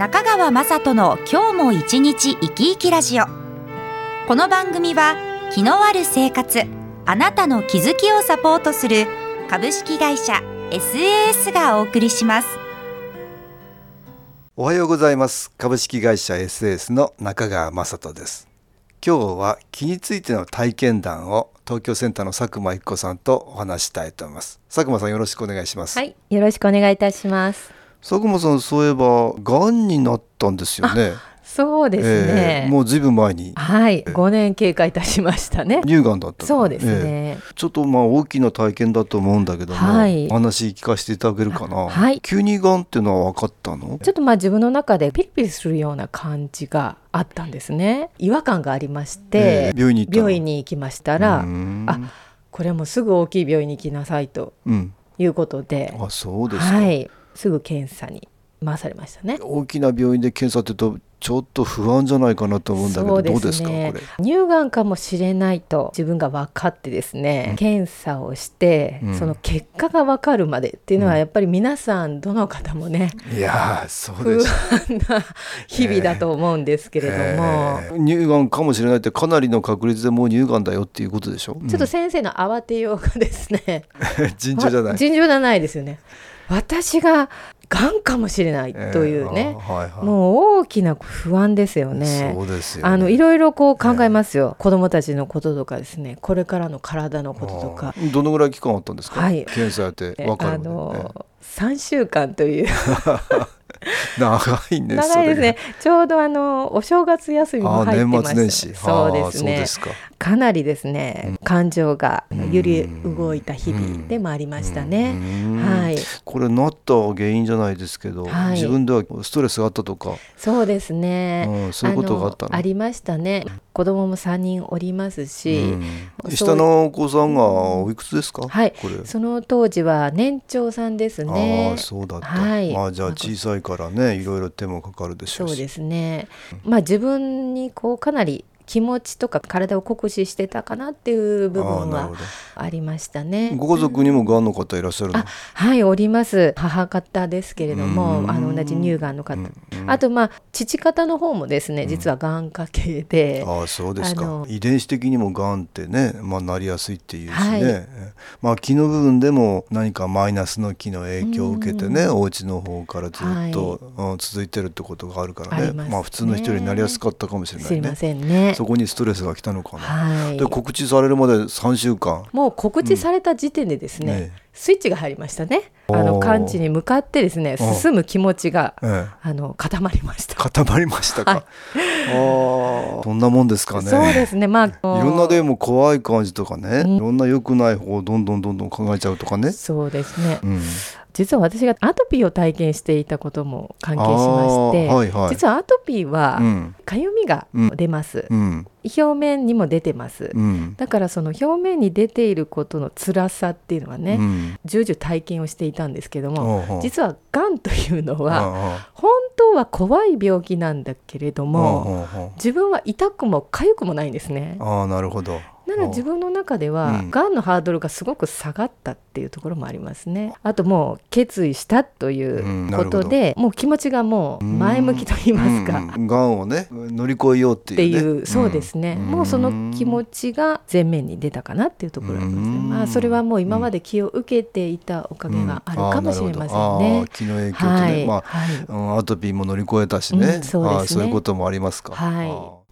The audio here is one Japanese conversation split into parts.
中川雅人の今日も一日生き生きラジオ。この番組は気のある生活あなたの気づきをサポートする株式会社 SAS がお送りします。おはようございます。株式会社 SAS の中川雅人です。今日は気についての体験談を東京センターの佐久間一子さんとお話したいと思います。佐久間さんよろしくお願いします。はいよろしくお願いいたします佐久間さんそういえばがんになったんですよね。そうですね、えー、もうずいぶん前に。はい5年経過いたしましたね。乳がんだったそうですね、えー、ちょっとまあ大きな体験だと思うんだけども、はい、お話聞かせていただけるかな、はい、急にがんっていうのは分かったの？ちょっとまあ自分の中でピリピリするような感じがあったんですね。違和感がありまして、えー、病院に病院に行きましたらあこれもすぐ大きい病院に行きなさいということで、うん、あそうですはい、すぐ検査に回されましたね。大きな病院で検査ってとちょっと不安じゃないかなと思うんだけど、ね、どうですかこれ？乳がんかもしれないと自分が分かってですね、うん、検査をして、うん、その結果が分かるまでっていうのはやっぱり皆さんどの方もね、うん、いやそうです。不安な日々だと思うんですけれども、えー。えー、乳がんかもしれないってかなりの確率でもう乳がんだよっていうことでしょ？ちょっと先生の慌てようがですね。尋常じゃない。尋常じゃないですよね私ががんかもしれないというね、えーはいはい、もう大きな不安ですよね。そうですよ、ね、あのいろいろこう考えますよ、えー、子どもたちのこととかですね。これからの体のこととか。どのぐらい期間あったんですか、はい、検査やって分かるまで、あの3週間という 長いんです長いですね。ちょうどあのお正月休みも入ってました。そうですね。か。なりですね、うん、感情が揺り動いた日々でもありましたね、はい。これなった原因じゃないですけど、はい、自分ではストレスがあったとか。そうですね、うん、そういうことがあったありましたね子供も3人おりますし、下のお子さんがおいくつですか、はい。その当時は年長さんですね。あそうだった、はい、あじゃあ小さいからねいろいろ手もかかるでしょうそうですね。まあ自分にこうかなり気持ちとか体を酷使してたかなっていう部分はありましたね。ご家族にもがんの方いらっしゃるあはいおります。母方ですけれどもあの同じ乳がんの方。あとまあ父方の方もですね実はがん家系で、あそうですか。遺伝子的にもがんってね、まあ、なりやすいっていうしね、はい、まあ気の部分でも何かマイナスの気の影響を受けてねお家の方からずっと、はい、続いてるってことがあるからね、ね、まあ普通の人になりやすかったかもしれないね。すいませんねそこにストレスが来たのかな、はい、で告知されるまで3週間。もう告知された時点でですね、うん。ね、スイッチが入りましたね。あの完治に向かってですね進む気持ちが、ええ、あの固まりました。固まりましたか、はい、あそんなもんですかね。そうですね。まあいろんなでも怖い感じとかね、うん、いろんな良くない方をどんどんどんどん考えちゃうとかね。そうですね、うん実は私がアトピーを体験していたことも関係しまして、はいはい、実はアトピーはかゆみが出ます、うん、表面にも出てます、うん、だからその表面に出ていることの辛さっていうのはね、うん、重々体験をしていたんですけども実はがんという。のは本当は怖い病気なんだけれども自分は痛くも痒くもないんですね。あなるほどなので自分の中では、が、んのハードルがすごく下がったっていうところもありますね。あともう決意したということで、うん、もう気持ちがもう前向きと言いますか。が、うん。んをね乗り越えようっていう、そうですね、もうその気持ちが前面に出たかなっていうところありますね。まあそれはもう今まで気を受けていたおかげがあるかもしれませんね。気の影響とね、はい、まあ、はい、アトピーも乗り越えたしね、そうですね。そういうこともありますか。はい。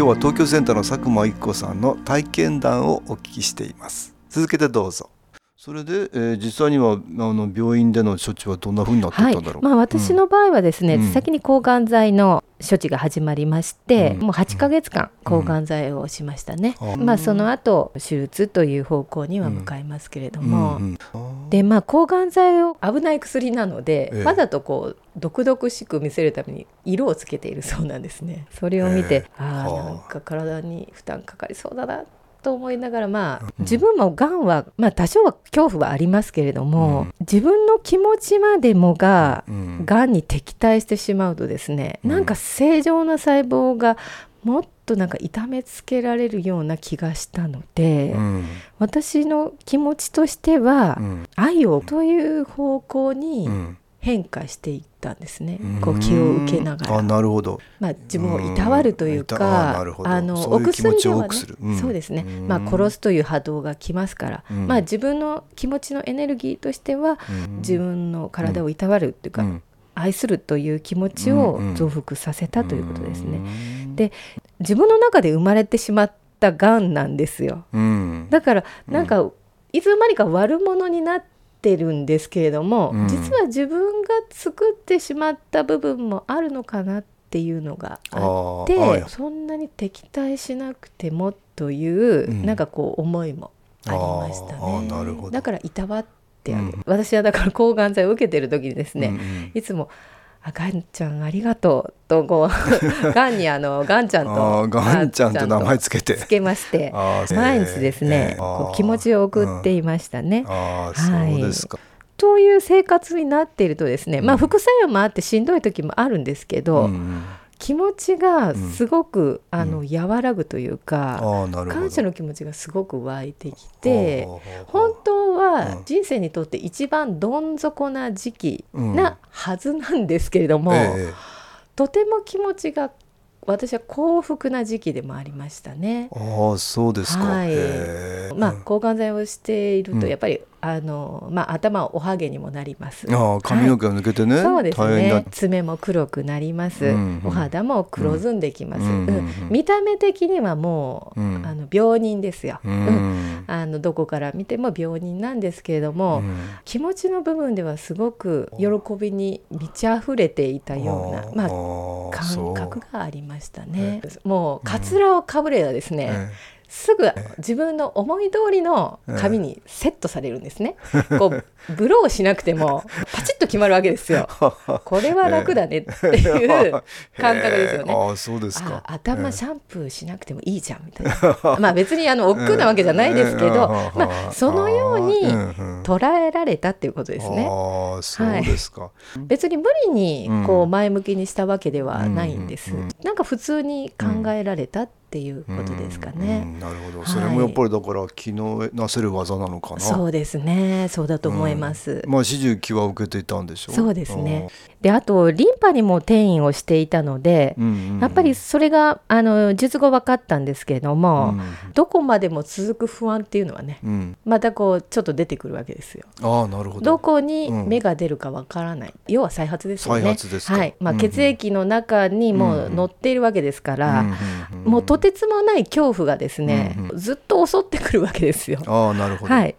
今日は東京センターの佐久間一子さんの体験談をお聞きしています。続けてどうぞ。それで、えー、実際にはあの病院での処置はどんなふうになってたんだろう、はい、まあ、私の場合はですね、うん、先に抗がん剤の処置が始まりまして、うん、もう8か月間抗がん剤をしましたね、うん、まあ、その後手術という方向には向かいますけれども、でまあ抗がん剤を危ない薬なので、ええ、わざとこう毒々しく見せるために色をつけているそうなんですね。それを見て、え、ああ。なんか体に負担かかりそうだなと思いながらまあ自分もがんは、まあ、多少は恐怖はありますけれども、うん、自分の気持ちまでもががん。に敵対してしまうとですね、うん、なんか正常な細胞がもっとなんか痛めつけられるような気がしたので、うん、私の気持ちとしては、愛をという方向に変化していったんですね、こう気を受けながら。あなるほど、まあ、自分をいたわるというかあのお薬ではね、うん、そうですね、まあ、殺すという波動が来ますから、まあ、自分の気持ちのエネルギーとしては、自分の体をいたわるっていうか、愛するという気持ちを増幅させたということですね。で自分の中で生まれてしまったがんなんですよ。だからなんか、いつの間にか悪者になってってるんですけれども、うん、実は自分が作ってしまった部分もあるのかなっていうのがあって、はい、そんなに敵対しなくてもという、うん、なんかこう思いもありましたね。だからいたわってあげる、うん、私はだから抗がん剤を受けてる時にですね、うんうん、いつもあガンちゃんありがとうとこう ガンにあのガンちゃんとガンちゃんと名前つけて。つけまして毎日ですね、えー、こう気持ちを送っていましたね。うん、はい、そうですか。という生活になっているとですね、まあ副作用もあってしんどい時もあるんですけど、うん気持ちがすごく、うん、あの和らぐというか、うん、感謝の気持ちがすごく湧いてきて本当は人生にとって一番どん底な時期なはずなんですけれども、うんええ、とても気持ちが私は幸福な時期でもありましたね。ああそうですか。はい。まあ抗がん剤をしているとやっぱりあのまあ、頭おはげにもなります。あ髪の毛が抜けてね、はい、そうですね。爪も黒くなります、うんうん、お肌も黒ずんできます。うんうんうん、見た目的にはもう、うん、あの病人ですよ、うん、あのどこから見ても病人なんですけれども、気持ちの部分ではすごく喜びに満ち溢れていたような、まあ、感覚がありましたね。もうかつらをかぶればですね、すぐ自分の思い通りの紙にセットされるんですね。こう ブローしなくてもパチッと決まるわけですよ。これは楽だねっていう 感覚ですよね。あそうですか頭シャンプーしなくてもいいじゃんみたいな。まあ別にあの億劫なわけじゃないですけど、まあそのように捉えられたっていうことですね。あそうですか、はい、別に無理にこう前向きにしたわけではないんです。なんか普通に考えられたっていうことですかね。なるほど、それもやっぱりだから昨日なせる技なのかな。そうですね、そうだと思います。まあ始終気は受けていたんでしょう。そうですね。であとリンパにも転移をしていたので、うんうんうん、やっぱりそれがあの術後分かったんですけれども、うん、どこまでも続く不安っていうのはね、うん、またこうちょっと出てくるわけですよ。あなるほど。どこに芽が出るか分からない、うん、要は再発ですよね。再発ですはい。まあ、血液の中にもう乗っているわけですから、もうとてつもない恐怖がですね、ずっと襲ってくるわけですよ。あなるほど、はい、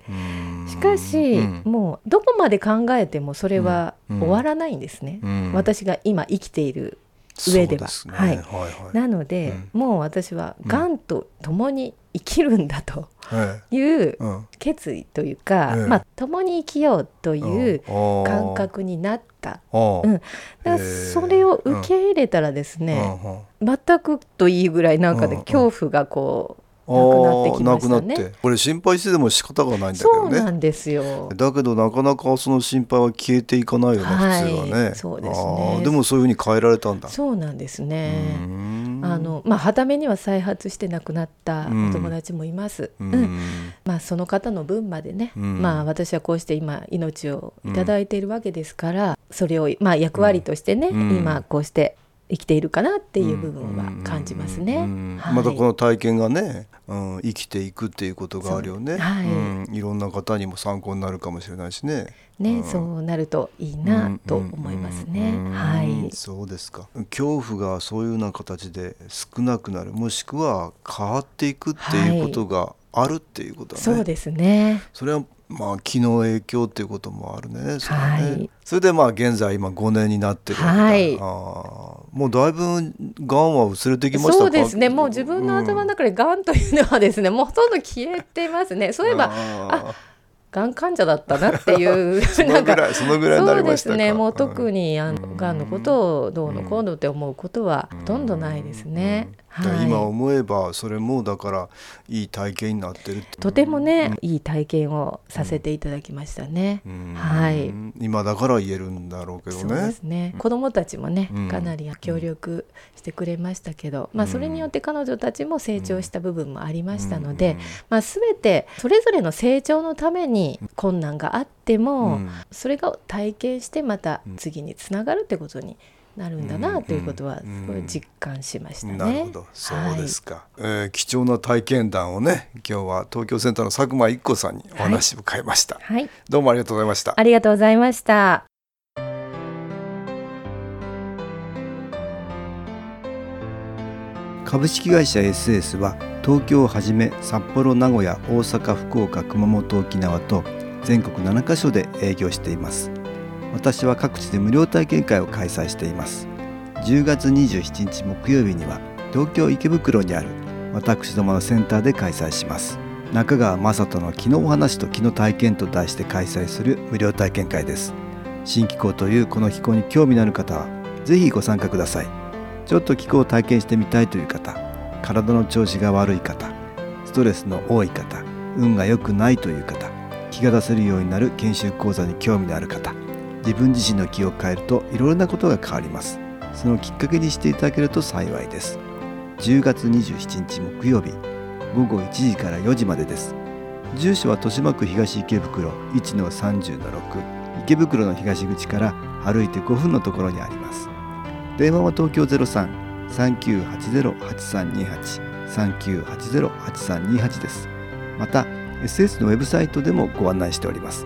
しかし、もうどこまで考えてもそれは終わらないんですね。私が今生きている上では。でね、はい、はいはい、なので、うん、もう私はがんと共に生きるんだという決意というか、まあ、共に生きようという感覚になった。うん、だからそれを受け入れたらですね、全くといいぐらいなんかで恐怖がこうなくなってきましたね。これ心配してでも仕方がないんだけどね。そうなんですよ。だけどなかなかその心配は消えていかないよね、はい、普通はね。そうですね。でもそういうふうに変えられたんだ。そうなんですね。あのまあはためには再発して亡くなったお友達もいます。うん。うん、まあその方の分までね、まあ私はこうして今命をいただいているわけですから、それをまあ役割としてね、今こうして生きているかなっていう部分は感じますね。またこの体験がね、うん、生きていくっていうことがあるよね、はい、うん、いろんな方にも参考になるかもしれないしね。ね、うん、そうなるといいなと思いますね。はい。そうですか。恐怖がそういうような形で少なくなる、もしくは変わっていくっていうことがあるっていうことはね。そうですね。それはまあ気の影響っていうこともあるね。それね、はい、それでまあ現在今5年になってるはい、あもうだいぶがんは薄れてきましたそうですね。もう自分の頭の中でがんというのはですね、うん、もうほとんど消えてますね。そういえばあがん患者だったなっていう そのぐらいそのぐらいになりましたそうですね。もう特にあのがん。のことをどうのこうのって思うことはほとんどないですね。はい、今思えばそれもだからいい体験になってるとてもね、うん、いい体験をさせていただきましたね、うん、はい。今だから言えるんだろうけどね。そうですね。子供たちもね、かなり協力してくれましたけど、まあそれによって彼女たちも成長した部分もありましたので、まあ全てそれぞれの成長のために困難があっても、それが体験してまた次につながるってことになるんだなということはすごい実感しましたね。なるほど、そうですか、はい、えー、貴重な体験談をね、今日は東京センターの佐久間一子さんにお話を伺いました、はい。どうもありがとうございました。ありがとうございました。株式会社 SS は東京をはじめ札幌名古屋大阪福岡熊本沖縄と全国7カ所で営業しています私は各地で無料体験会を開催しています。10月27日木曜日には東京池袋にある私どものセンターで開催します。中川雅人の気のお話と気の体験と題して開催する無料体験会です。新気候というこの気候に興味のある方はぜひご参加ください。ちょっと気候を体験してみたいという方体の調子が悪い方ストレスの多い方運が良くないという方気が出せるようになる研修講座に興味のある方自分自身の気を変えるといろいろなことが変わります。そのきっかけにしていただけると幸いです。10月27日木曜日午後1時から4時までです。住所は豊島区東池袋1-30-6池袋の東口から歩いて5分のところにあります。電話は東京03-3980-8328 3980-8328です。また SS のウェブサイトでもご案内しております。